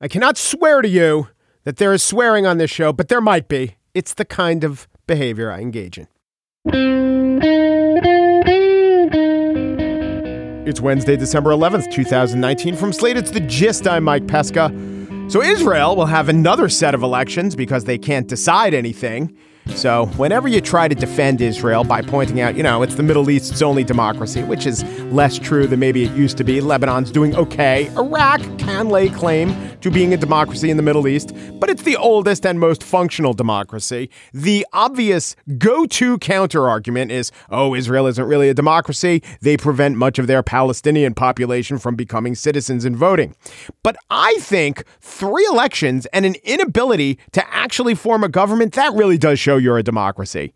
I cannot swear to you that there is swearing on this show, but there might be. It's the kind of behavior I engage in. It's Wednesday, December 11th, 2019. From Slate, it's the gist. I'm Mike Pesca. So, Israel will have another set of elections because they can't decide anything. So, whenever you try to defend Israel by pointing out, you know, it's the Middle East's only democracy, which is less true than maybe it used to be, Lebanon's doing okay. Iraq can lay claim to being a democracy in the Middle East, but it's the oldest and most functional democracy. The obvious go to counter argument is oh, Israel isn't really a democracy. They prevent much of their Palestinian population from becoming citizens and voting. But I think three elections and an inability to actually form a government, that really does show you're a democracy.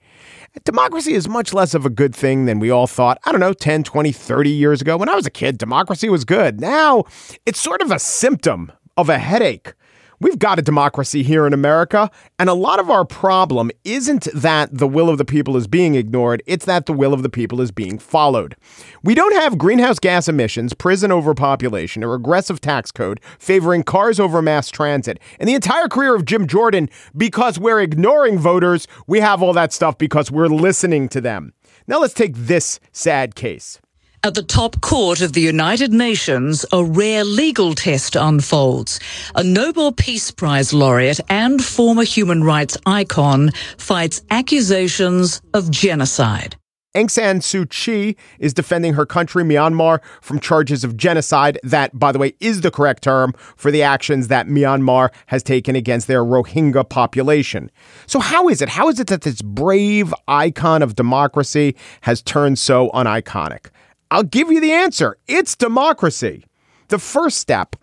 Democracy is much less of a good thing than we all thought. I don't know, 10, 20, 30 years ago. When I was a kid, democracy was good. Now it's sort of a symptom of a headache. We've got a democracy here in America, and a lot of our problem isn't that the will of the people is being ignored, it's that the will of the people is being followed. We don't have greenhouse gas emissions, prison overpopulation, a regressive tax code favoring cars over mass transit, and the entire career of Jim Jordan because we're ignoring voters. We have all that stuff because we're listening to them. Now let's take this sad case. At the top court of the United Nations, a rare legal test unfolds. A Nobel Peace Prize laureate and former human rights icon fights accusations of genocide. Aung San Suu Kyi is defending her country, Myanmar, from charges of genocide. That, by the way, is the correct term for the actions that Myanmar has taken against their Rohingya population. So, how is it? How is it that this brave icon of democracy has turned so uniconic? I'll give you the answer. It's democracy. The first step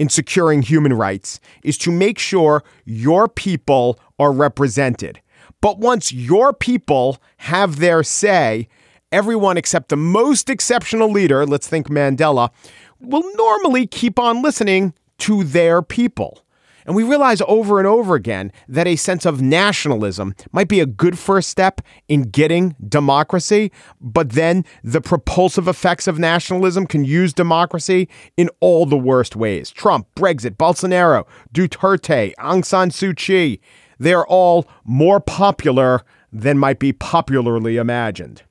in securing human rights is to make sure your people are represented. But once your people have their say, everyone except the most exceptional leader, let's think Mandela, will normally keep on listening to their people. And we realize over and over again that a sense of nationalism might be a good first step in getting democracy, but then the propulsive effects of nationalism can use democracy in all the worst ways. Trump, Brexit, Bolsonaro, Duterte, Aung San Suu Kyi, they're all more popular than might be popularly imagined.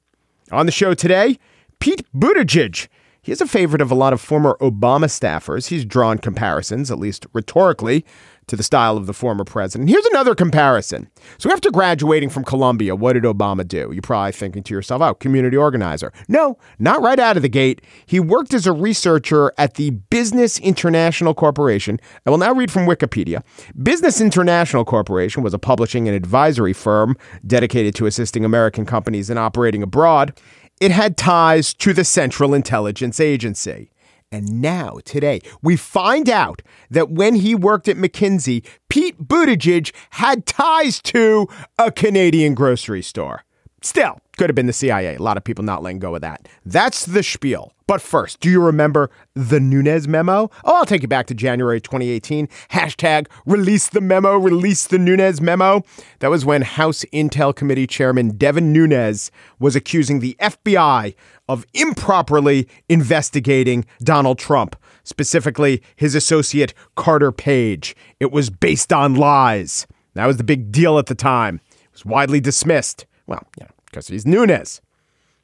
On the show today, Pete Buttigieg He's a favorite of a lot of former Obama staffers. He's drawn comparisons, at least rhetorically, to the style of the former president. Here's another comparison. So, after graduating from Columbia, what did Obama do? You're probably thinking to yourself, oh, community organizer. No, not right out of the gate. He worked as a researcher at the Business International Corporation. I will now read from Wikipedia. Business International Corporation was a publishing and advisory firm dedicated to assisting American companies in operating abroad it had ties to the Central Intelligence Agency. And now, today, we find out that when he worked at McKinsey, Pete Buttigieg had ties to a Canadian grocery store. Still, could have been the CIA. A lot of people not letting go of that. That's the spiel. But first, do you remember the Nunes memo? Oh, I'll take you back to January 2018. Hashtag release the memo, release the Nunes memo. That was when House Intel Committee Chairman Devin Nunes was accusing the FBI of improperly investigating Donald Trump, specifically his associate Carter Page. It was based on lies. That was the big deal at the time. It was widely dismissed. Well, yeah, because he's Nunes.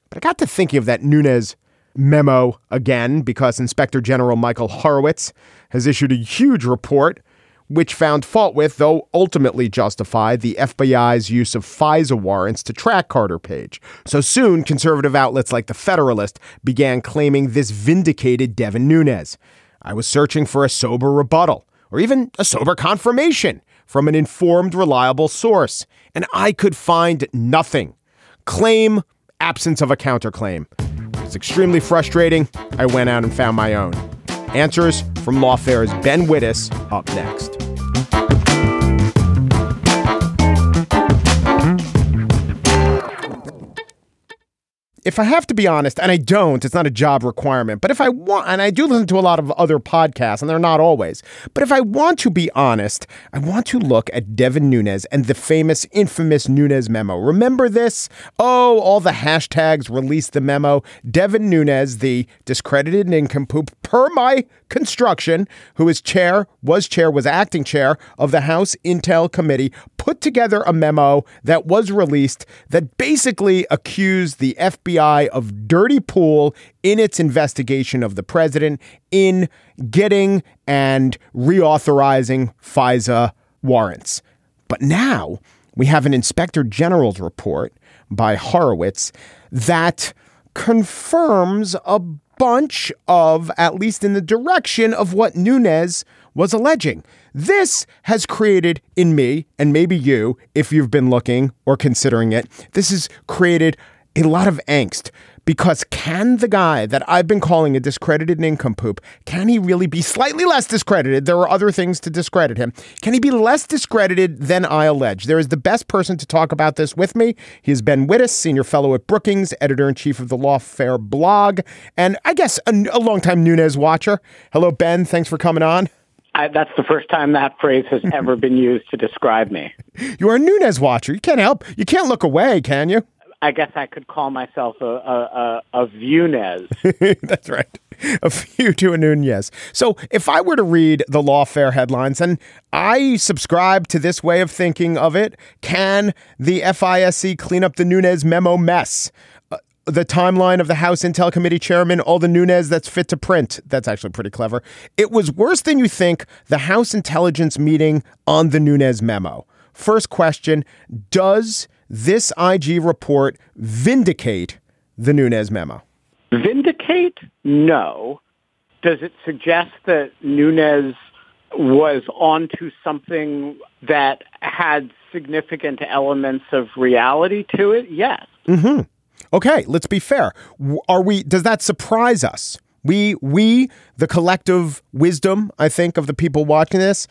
But I got to thinking of that Nunes memo again because Inspector General Michael Horowitz has issued a huge report which found fault with, though ultimately justified, the FBI's use of FISA warrants to track Carter Page. So soon, conservative outlets like The Federalist began claiming this vindicated Devin Nunes. I was searching for a sober rebuttal, or even a sober confirmation from an informed, reliable source, and I could find nothing. Claim, absence of a counterclaim. It's extremely frustrating. I went out and found my own. Answers from Lawfare's Ben Wittes up next. If I have to be honest, and I don't, it's not a job requirement, but if I want, and I do listen to a lot of other podcasts, and they're not always, but if I want to be honest, I want to look at Devin Nunes and the famous, infamous Nunes memo. Remember this? Oh, all the hashtags released the memo. Devin Nunes, the discredited nincompoop, per my construction, who is chair, was chair, was acting chair of the House Intel Committee, put together a memo that was released that basically accused the FBI of dirty pool in its investigation of the president in getting and reauthorizing FISA warrants. But now we have an inspector general's report by Horowitz that confirms a bunch of, at least in the direction of what Nunes was alleging. This has created in me, and maybe you, if you've been looking or considering it, this has created a lot of angst because can the guy that I've been calling a discredited nincompoop, can he really be slightly less discredited? There are other things to discredit him. Can he be less discredited than I allege? There is the best person to talk about this with me. He is Ben Wittes, senior fellow at Brookings, editor in chief of the Lawfare blog, and I guess a, a longtime Nunes watcher. Hello, Ben. Thanks for coming on. I, that's the first time that phrase has ever been used to describe me. You are a Nunes watcher. You can't help. You can't look away, can you? I guess I could call myself a a, a, a Vunez. That's right. A few to a Nunez. So if I were to read the lawfare headlines, and I subscribe to this way of thinking of it, can the FISC clean up the Nunes memo mess? Uh, the timeline of the House Intel Committee chairman, all the Nunes that's fit to print. That's actually pretty clever. It was worse than you think. The House Intelligence meeting on the Nunes memo. First question Does this IG report vindicate the Nunes memo? Vindicate? No. Does it suggest that Nunes was onto something that had significant elements of reality to it? Yes. Mm-hmm. Okay, let's be fair. Are we? Does that surprise us? We, we, the collective wisdom, I think, of the people watching this,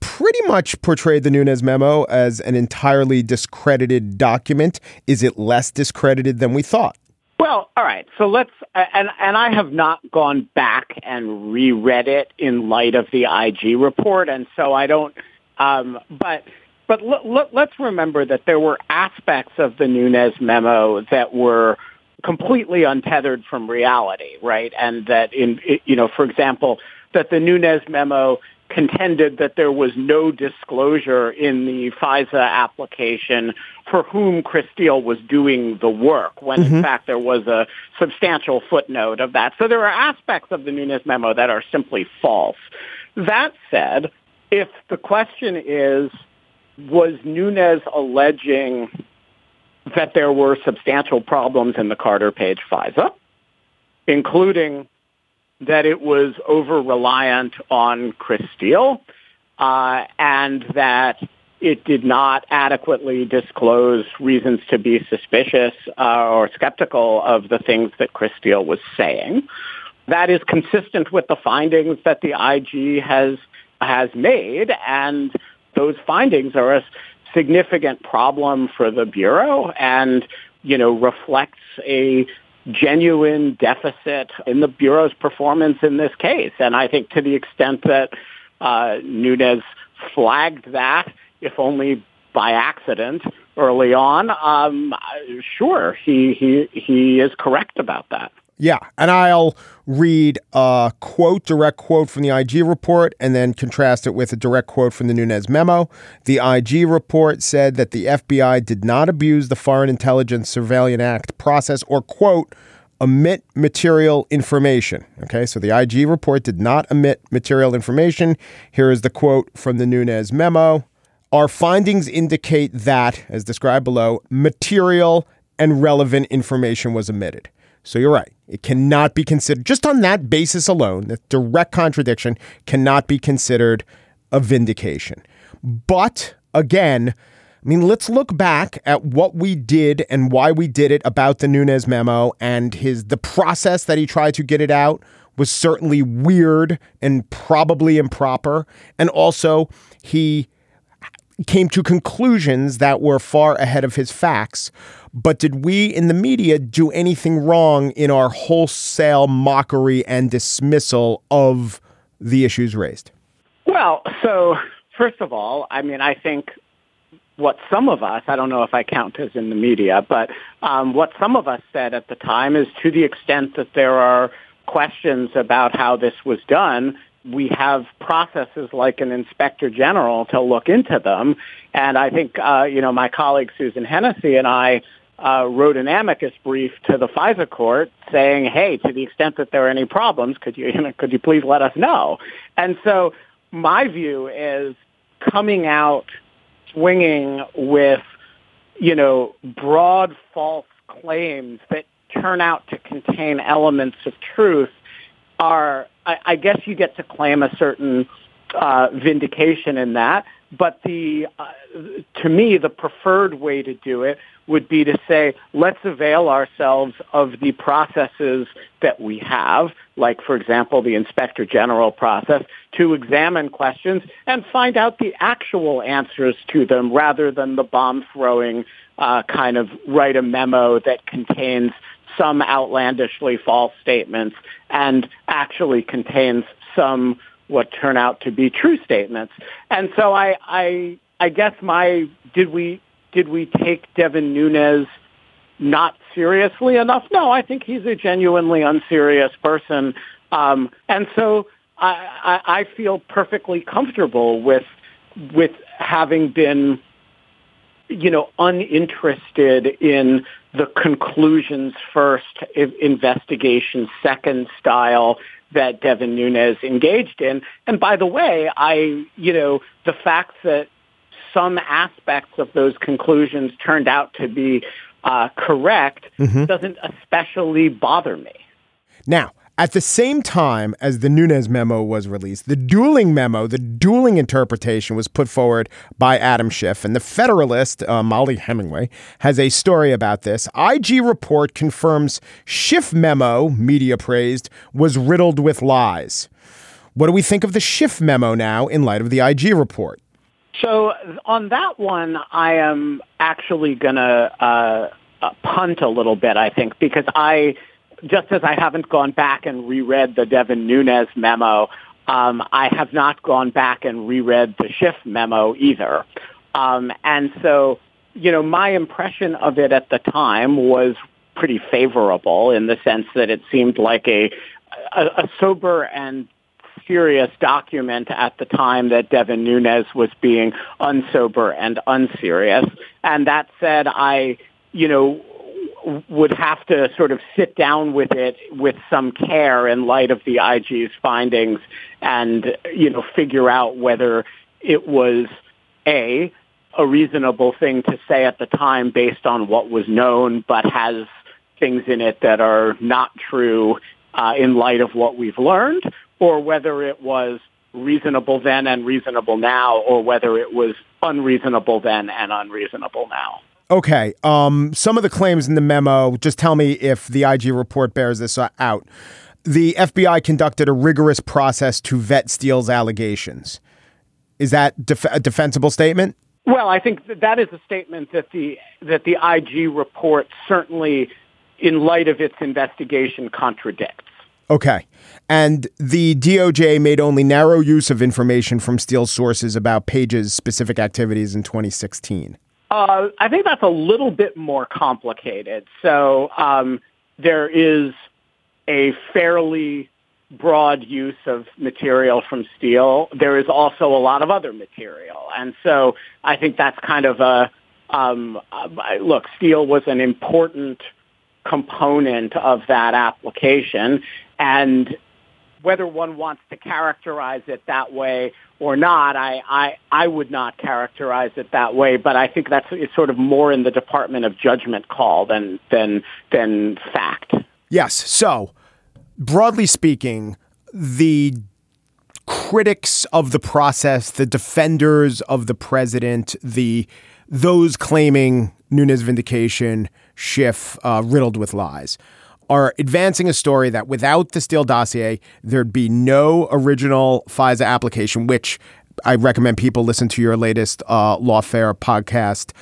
pretty much portrayed the Nunes memo as an entirely discredited document. Is it less discredited than we thought? Well, all right. So let's and and I have not gone back and reread it in light of the IG report, and so I don't. Um, but but l- l- let's remember that there were aspects of the Nunes memo that were completely untethered from reality, right? And that in you know, for example, that the Nunes memo contended that there was no disclosure in the FISA application for whom Chris Steele was doing the work, when mm-hmm. in fact there was a substantial footnote of that. So there are aspects of the Nunes memo that are simply false. That said, if the question is, was Nunes alleging that there were substantial problems in the Carter Page FISA, including that it was over reliant on Chris Steele uh, and that it did not adequately disclose reasons to be suspicious uh, or skeptical of the things that Chris Steele was saying. That is consistent with the findings that the IG has has made, and those findings are a significant problem for the bureau, and you know reflects a genuine deficit in the Bureau's performance in this case. And I think to the extent that uh, Nunes flagged that, if only by accident early on, um, sure, he, he, he is correct about that. Yeah, and I'll read a quote, direct quote from the IG report, and then contrast it with a direct quote from the Nunes memo. The IG report said that the FBI did not abuse the Foreign Intelligence Surveillance Act process or, quote, omit material information. Okay, so the IG report did not omit material information. Here is the quote from the Nunes memo. Our findings indicate that, as described below, material and relevant information was omitted. So you're right. It cannot be considered, just on that basis alone, that direct contradiction cannot be considered a vindication. But again, I mean, let's look back at what we did and why we did it about the Nunes memo and his the process that he tried to get it out was certainly weird and probably improper. And also, he came to conclusions that were far ahead of his facts. But did we in the media do anything wrong in our wholesale mockery and dismissal of the issues raised? Well, so first of all, I mean, I think what some of us, I don't know if I count as in the media, but um, what some of us said at the time is to the extent that there are questions about how this was done, we have processes like an inspector general to look into them. And I think, uh, you know, my colleague Susan Hennessy and I uh, wrote an amicus brief to the FISA court saying, hey, to the extent that there are any problems, could you, you know, could you please let us know? And so my view is coming out swinging with, you know, broad false claims that turn out to contain elements of truth are, I, I guess you get to claim a certain uh, vindication in that. But the, uh, to me, the preferred way to do it would be to say, let's avail ourselves of the processes that we have, like, for example, the inspector general process, to examine questions and find out the actual answers to them rather than the bomb throwing uh, kind of write a memo that contains some outlandishly false statements and actually contains some what turn out to be true statements. And so I, I, I guess my, did we, did we take Devin Nunes not seriously enough? No, I think he's a genuinely unserious person. Um, and so I, I, I feel perfectly comfortable with, with having been, you know, uninterested in the conclusions first, investigation second style that Devin Nunes engaged in. And by the way, I, you know, the fact that some aspects of those conclusions turned out to be uh, correct mm-hmm. doesn't especially bother me. Now, at the same time as the Nunes memo was released, the dueling memo, the dueling interpretation was put forward by Adam Schiff. And the Federalist, uh, Mollie Hemingway, has a story about this. IG report confirms Schiff memo, media praised, was riddled with lies. What do we think of the Schiff memo now in light of the IG report? So on that one, I am actually going to uh, uh, punt a little bit, I think, because I just as I haven't gone back and reread the Devin Nunes memo, um, I have not gone back and reread the Schiff memo either. Um, and so, you know, my impression of it at the time was pretty favorable in the sense that it seemed like a, a, a sober and serious document at the time that Devin Nunes was being unsober and unserious. And that said, I, you know, would have to sort of sit down with it with some care in light of the IG's findings and, you know, figure out whether it was A, a reasonable thing to say at the time based on what was known, but has things in it that are not true uh, in light of what we've learned, or whether it was reasonable then and reasonable now, or whether it was unreasonable then and unreasonable now. Okay. Um, some of the claims in the memo, just tell me if the IG report bears this out. The FBI conducted a rigorous process to vet Steele's allegations. Is that def- a defensible statement? Well, I think that, that is a statement that the that the IG report certainly, in light of its investigation, contradicts. Okay. And the DOJ made only narrow use of information from Steele's sources about Page's specific activities in 2016. Uh, I think that's a little bit more complicated. So um, there is a fairly broad use of material from Steele. There is also a lot of other material, and so I think that's kind of a um, look. Steele was an important component of that application, and whether one wants to characterize it that way or not, I, I, I would not characterize it that way, but I think that's it's sort of more in the department of judgment call than, than, than fact. Yes. So, broadly speaking, the critics of the process, the defenders of the president, the those claiming Nunes vindication, Schiff uh, riddled with lies are advancing a story that without the Steele dossier, there'd be no original FISA application, which I recommend people listen to your latest uh, Lawfare podcast.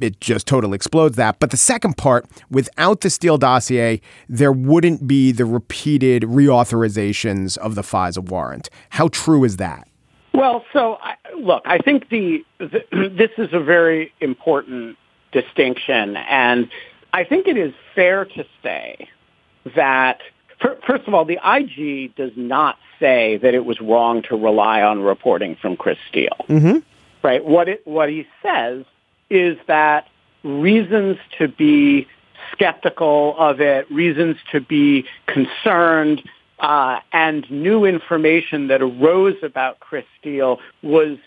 it just totally explodes that. But the second part, without the Steele dossier, there wouldn't be the repeated reauthorizations of the FISA warrant. How true is that? Well, so I, look, I think the, the this is a very important distinction, and I think it is fair to say that first of all, the IG does not say that it was wrong to rely on reporting from Chris Steele. Mm-hmm. Right. What it what he says is that reasons to be skeptical of it, reasons to be concerned, uh, and new information that arose about Chris Steele was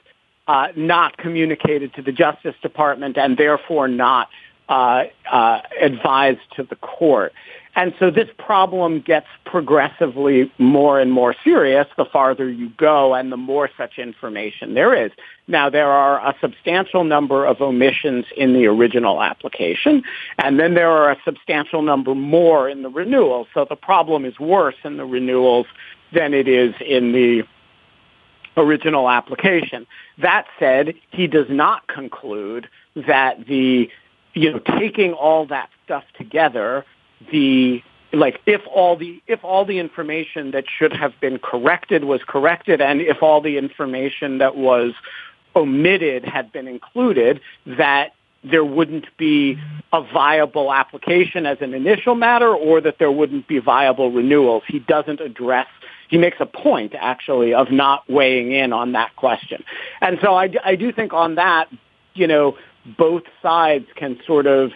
uh, not communicated to the Justice Department and therefore not uh, uh advised to the court. And so this problem gets progressively more and more serious the farther you go and the more such information there is. Now, there are a substantial number of omissions in the original application, and then there are a substantial number more in the renewal. So the problem is worse in the renewals than it is in the original application. That said, he does not conclude that the, you know, taking all that stuff together the like if all the if all the information that should have been corrected was corrected and if all the information that was omitted had been included that there wouldn't be a viable application as an initial matter or that there wouldn't be viable renewals. He doesn't address he makes a point actually of not weighing in on that question. And so i, I do think on that you know both sides can sort of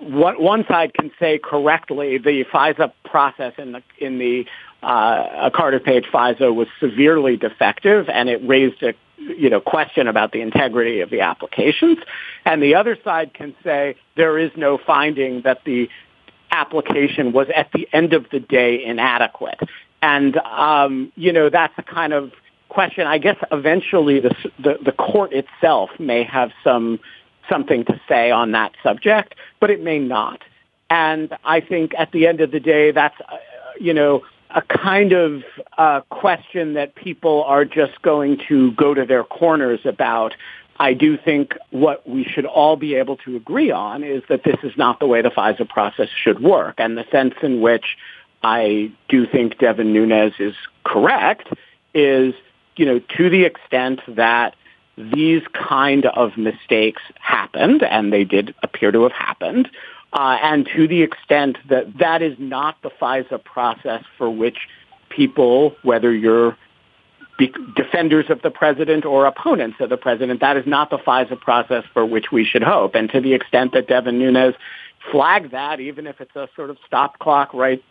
one, one side can say correctly the FISA process in the in the uh, Carter Page FISA was severely defective, and it raised a you know question about the integrity of the applications. And the other side can say there is no finding that the application was at the end of the day inadequate. And um, you know that's a kind of question. I guess eventually the the, the court itself may have some something to say on that subject, but it may not. And I think at the end of the day, that's, uh, you know, a kind of uh, question that people are just going to go to their corners about. I do think what we should all be able to agree on is that this is not the way the FISA process should work. And the sense in which I do think Devin Nunes is correct is, you know, to the extent that these kind of mistakes happened, and they did appear to have happened. Uh, and to the extent that that is not the FISA process for which people, whether you're defenders of the president or opponents of the president, that is not the FISA process for which we should hope. And to the extent that Devin Nunes flagged that, even if it's a sort of stop clock right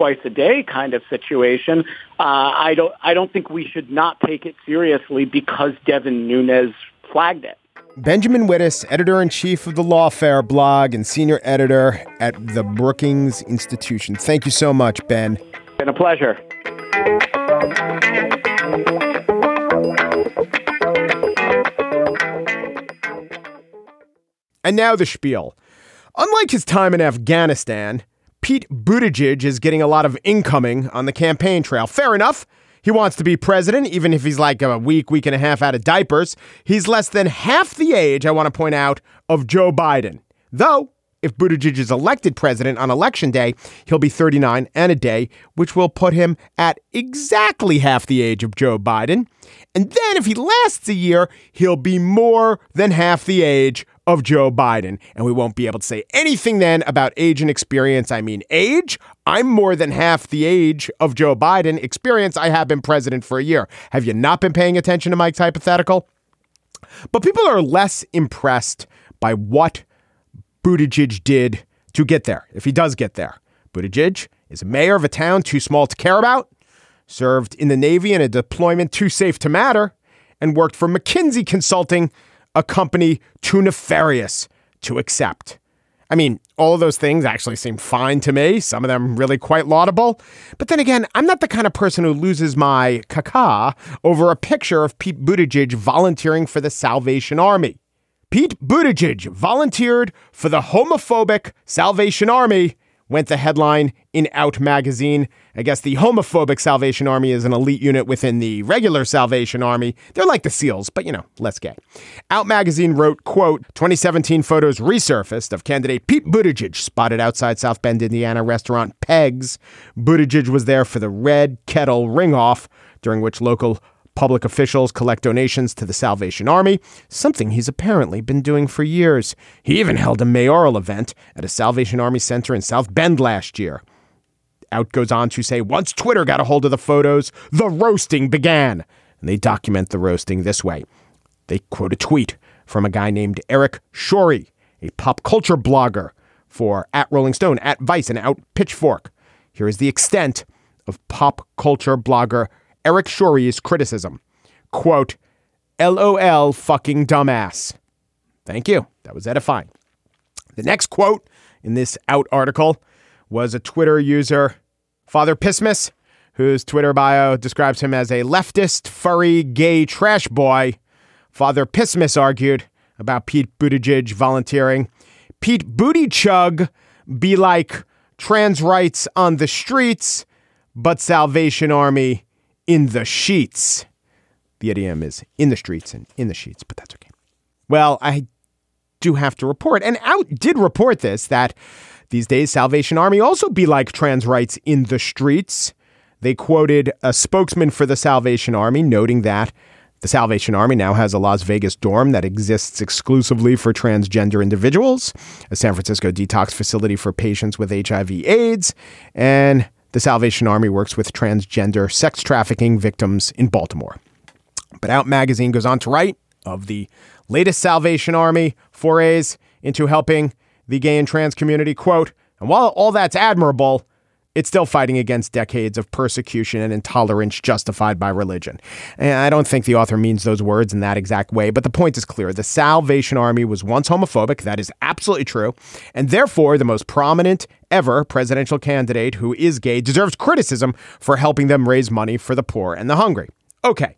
twice a day kind of situation, uh, I don't I don't think we should not take it seriously because Devin Nunes flagged it. Benjamin Wittes, editor in chief of the Lawfare blog and senior editor at the Brookings Institution. Thank you so much, Ben. Been a pleasure. And now the spiel. Unlike his time in Afghanistan, Pete Buttigieg is getting a lot of incoming on the campaign trail. Fair enough. He wants to be president, even if he's like a week, week and a half out of diapers. He's less than half the age, I want to point out, of Joe Biden. Though, if Buttigieg is elected president on election day, he'll be 39 and a day, which will put him at exactly half the age of Joe Biden. And then if he lasts a year, he'll be more than half the age of Joe Biden. And we won't be able to say anything then about age and experience. I mean, age, I'm more than half the age of Joe Biden. Experience, I have been president for a year. Have you not been paying attention to Mike's hypothetical? But people are less impressed by what Buttigieg did to get there, if he does get there. Buttigieg is a mayor of a town too small to care about, served in the Navy in a deployment too safe to matter, and worked for McKinsey Consulting a company too nefarious to accept. I mean, all of those things actually seem fine to me, some of them really quite laudable. But then again, I'm not the kind of person who loses my caca over a picture of Pete Buttigieg volunteering for the Salvation Army. Pete Buttigieg volunteered for the homophobic Salvation Army went the headline in Out magazine. I guess the homophobic Salvation Army is an elite unit within the regular Salvation Army. They're like the SEALs, but you know, less gay. Out magazine wrote, quote, 2017 photos resurfaced of candidate Pete Buttigieg spotted outside South Bend, Indiana restaurant Pegs. Buttigieg was there for the Red Kettle ring off, during which local Public officials collect donations to the Salvation Army, something he's apparently been doing for years. He even held a mayoral event at a Salvation Army center in South Bend last year. Out goes on to say once Twitter got a hold of the photos, the roasting began. And they document the roasting this way. They quote a tweet from a guy named Eric Shorey, a pop culture blogger for at Rolling Stone, at Vice, and out Pitchfork. Here is the extent of pop culture blogger Eric Shorey's criticism. Quote, LOL fucking dumbass. Thank you. That was edifying. The next quote in this out article was a Twitter user, Father Pissmas, whose Twitter bio describes him as a leftist, furry, gay trash boy. Father Pissmas argued about Pete Buttigieg volunteering. Pete Chug be like trans rights on the streets, but Salvation Army in the sheets. The idiom is in the streets and in the sheets, but that's okay. Well, I do have to report, and Out did report this, that these days Salvation Army also be like trans rights in the streets. They quoted a spokesman for the Salvation Army, noting that the Salvation Army now has a Las Vegas dorm that exists exclusively for transgender individuals, a San Francisco detox facility for patients with HIV/AIDS, and the Salvation Army works with transgender sex trafficking victims in Baltimore. But Out Magazine goes on to write of the latest Salvation Army forays into helping the gay and trans community. Quote, and while all that's admirable, it's still fighting against decades of persecution and intolerance justified by religion. And I don't think the author means those words in that exact way, but the point is clear. The Salvation Army was once homophobic. That is absolutely true. And therefore, the most prominent ever presidential candidate who is gay deserves criticism for helping them raise money for the poor and the hungry. Okay.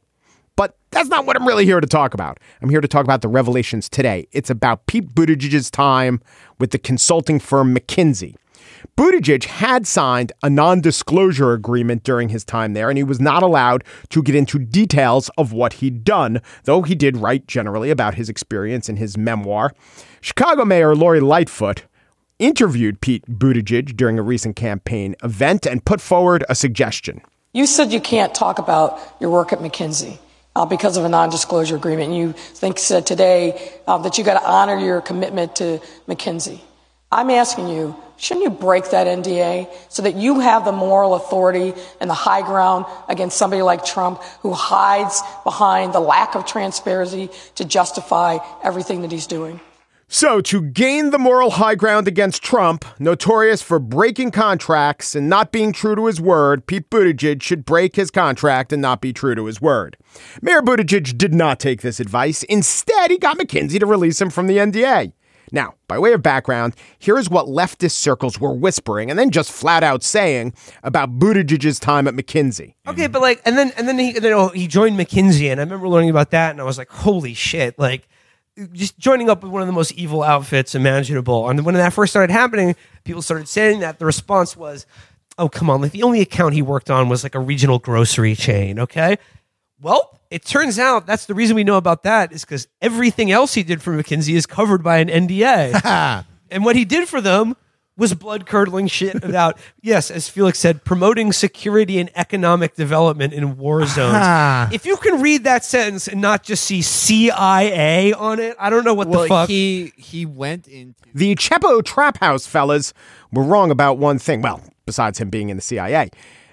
But that's not what I'm really here to talk about. I'm here to talk about the revelations today. It's about Pete Buttigieg's time with the consulting firm McKinsey. Buttigieg had signed a non disclosure agreement during his time there, and he was not allowed to get into details of what he'd done, though he did write generally about his experience in his memoir. Chicago Mayor Lori Lightfoot interviewed Pete Buttigieg during a recent campaign event and put forward a suggestion. You said you can't talk about your work at McKinsey. Uh, because of a non-disclosure agreement, And you think said today uh, that you got to honor your commitment to McKinsey. I'm asking you, shouldn't you break that NDA so that you have the moral authority and the high ground against somebody like Trump who hides behind the lack of transparency to justify everything that he's doing? So, to gain the moral high ground against Trump, notorious for breaking contracts and not being true to his word, Pete Buttigieg should break his contract and not be true to his word. Mayor Buttigieg did not take this advice. Instead, he got McKinsey to release him from the NDA. Now, by way of background, here is what leftist circles were whispering and then just flat out saying about Buttigieg's time at McKinsey. Okay, but like, and then and then he then, oh, he joined McKinsey, and I remember learning about that, and I was like, holy shit! Like, just joining up with one of the most evil outfits imaginable. And when that first started happening, people started saying that. The response was, "Oh, come on! Like the only account he worked on was like a regional grocery chain." Okay, well, it turns out that's the reason we know about that is because everything else he did for McKinsey is covered by an NDA. and what he did for them was blood curdling shit about, yes, as Felix said, promoting security and economic development in war zones. if you can read that sentence and not just see CIA on it, I don't know what well, the fuck. He he went into the Chapo Trap House fellas were wrong about one thing. Well, besides him being in the CIA,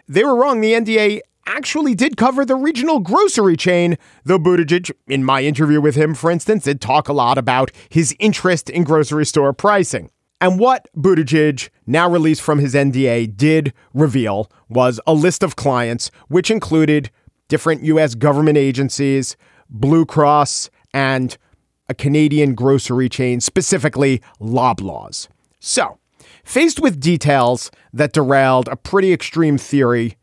they were wrong. The NDA actually did cover the regional grocery chain, though Buttigieg, in my interview with him, for instance, did talk a lot about his interest in grocery store pricing. And what Buttigieg, now released from his NDA, did reveal was a list of clients, which included different U.S. government agencies, Blue Cross, and a Canadian grocery chain, specifically Loblaws. So, faced with details that derailed a pretty extreme theory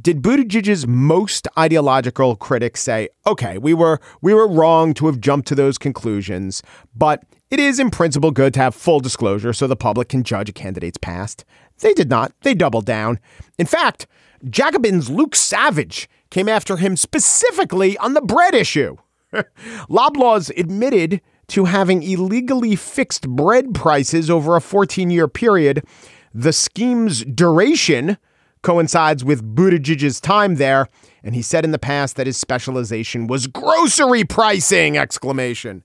did Buttigieg's most ideological critics say, "Okay, we were we were wrong to have jumped to those conclusions, but it is in principle good to have full disclosure so the public can judge a candidate's past. They did not. They doubled down. In fact, Jacobin's Luke Savage came after him specifically on the bread issue. Loblaws admitted to having illegally fixed bread prices over a 14 year period. The scheme's duration coincides with Buttigieg's time there, and he said in the past that his specialization was grocery pricing! Exclamation.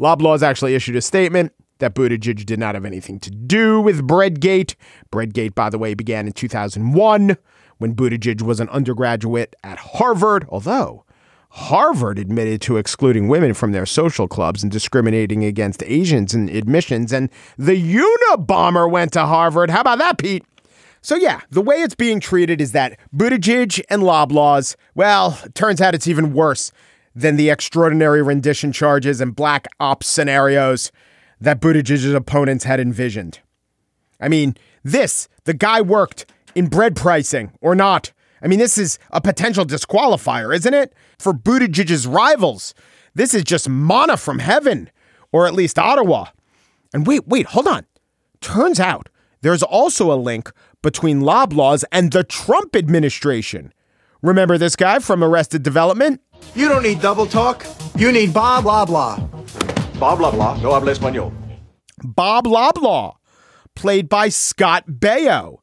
Loblaws actually issued a statement that Buttigieg did not have anything to do with Breadgate. Breadgate, by the way, began in 2001 when Buttigieg was an undergraduate at Harvard, although Harvard admitted to excluding women from their social clubs and discriminating against Asians in admissions, and the Unabomber went to Harvard. How about that, Pete? So, yeah, the way it's being treated is that Buttigieg and Loblaws, well, turns out it's even worse than the extraordinary rendition charges and black ops scenarios that Buttigieg's opponents had envisioned. I mean, this, the guy worked in bread pricing or not. I mean, this is a potential disqualifier, isn't it? For Buttigieg's rivals. This is just mana from heaven, or at least Ottawa. And wait, wait, hold on. Turns out there's also a link between Loblaws and the Trump administration. Remember this guy from Arrested Development? You don't need double talk. You need Bob Loblaw. Bob Loblaw, no habla español. Bob Loblaw, played by Scott Baio.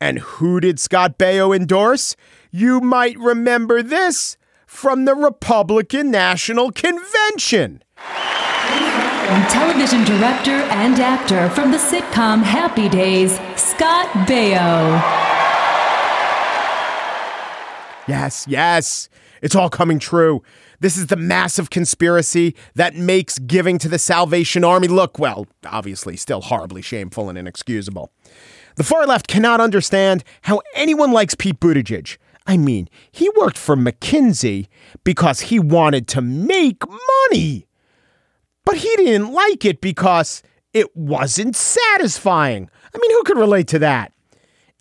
And who did Scott Baio endorse? You might remember this from the Republican National Convention. And television director and actor from the sitcom Happy Days, Scott Baio. Yes, yes, it's all coming true. This is the massive conspiracy that makes giving to the Salvation Army look, well, obviously still horribly shameful and inexcusable. The far left cannot understand how anyone likes Pete Buttigieg. I mean, he worked for McKinsey because he wanted to make money. But he didn't like it because it wasn't satisfying. I mean, who could relate to that?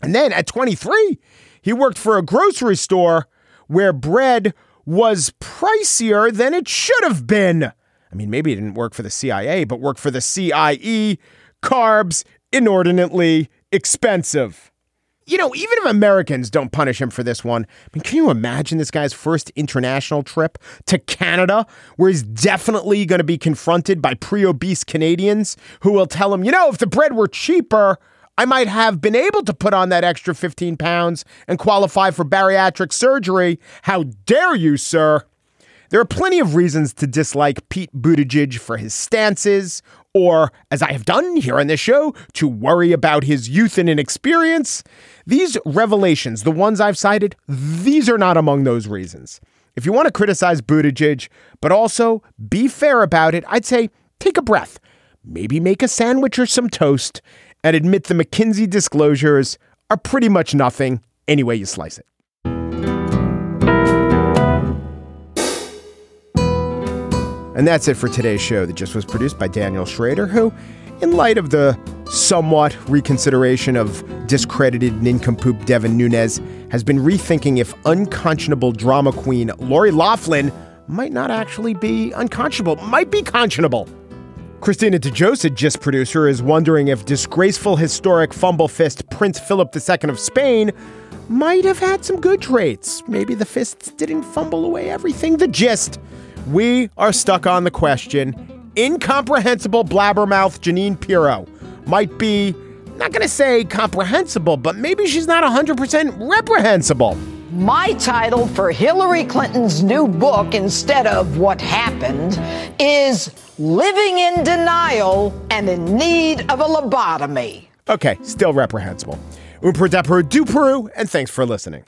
And then at 23, he worked for a grocery store where bread was pricier than it should have been. I mean, maybe he didn't work for the CIA, but worked for the CIE. Carbs, inordinately expensive. You know, even if Americans don't punish him for this one, I mean, can you imagine this guy's first international trip to Canada, where he's definitely going to be confronted by pre obese Canadians who will tell him, you know, if the bread were cheaper, I might have been able to put on that extra 15 pounds and qualify for bariatric surgery. How dare you, sir? There are plenty of reasons to dislike Pete Buttigieg for his stances, or, as I have done here on this show, to worry about his youth and inexperience. These revelations, the ones I've cited, these are not among those reasons. If you want to criticize Buttigieg, but also be fair about it, I'd say take a breath. Maybe make a sandwich or some toast and admit the McKinsey disclosures are pretty much nothing any way you slice it. And that's it for today's show that just was produced by Daniel Schrader, who, in light of the somewhat reconsideration of discredited nincompoop Devin Nunes, has been rethinking if unconscionable drama queen Lori Loughlin might not actually be unconscionable, might be conscionable. Christina DeJosa, GIST producer, is wondering if disgraceful historic fumble fist Prince Philip II of Spain might have had some good traits. Maybe the fists didn't fumble away everything. The gist we are stuck on the question incomprehensible blabbermouth Jeanine Pirro might be, not going to say comprehensible, but maybe she's not 100% reprehensible. My title for Hillary Clinton's new book, instead of What Happened, is Living in Denial and in Need of a Lobotomy. Okay, still reprehensible. Un per du Peru, and thanks for listening.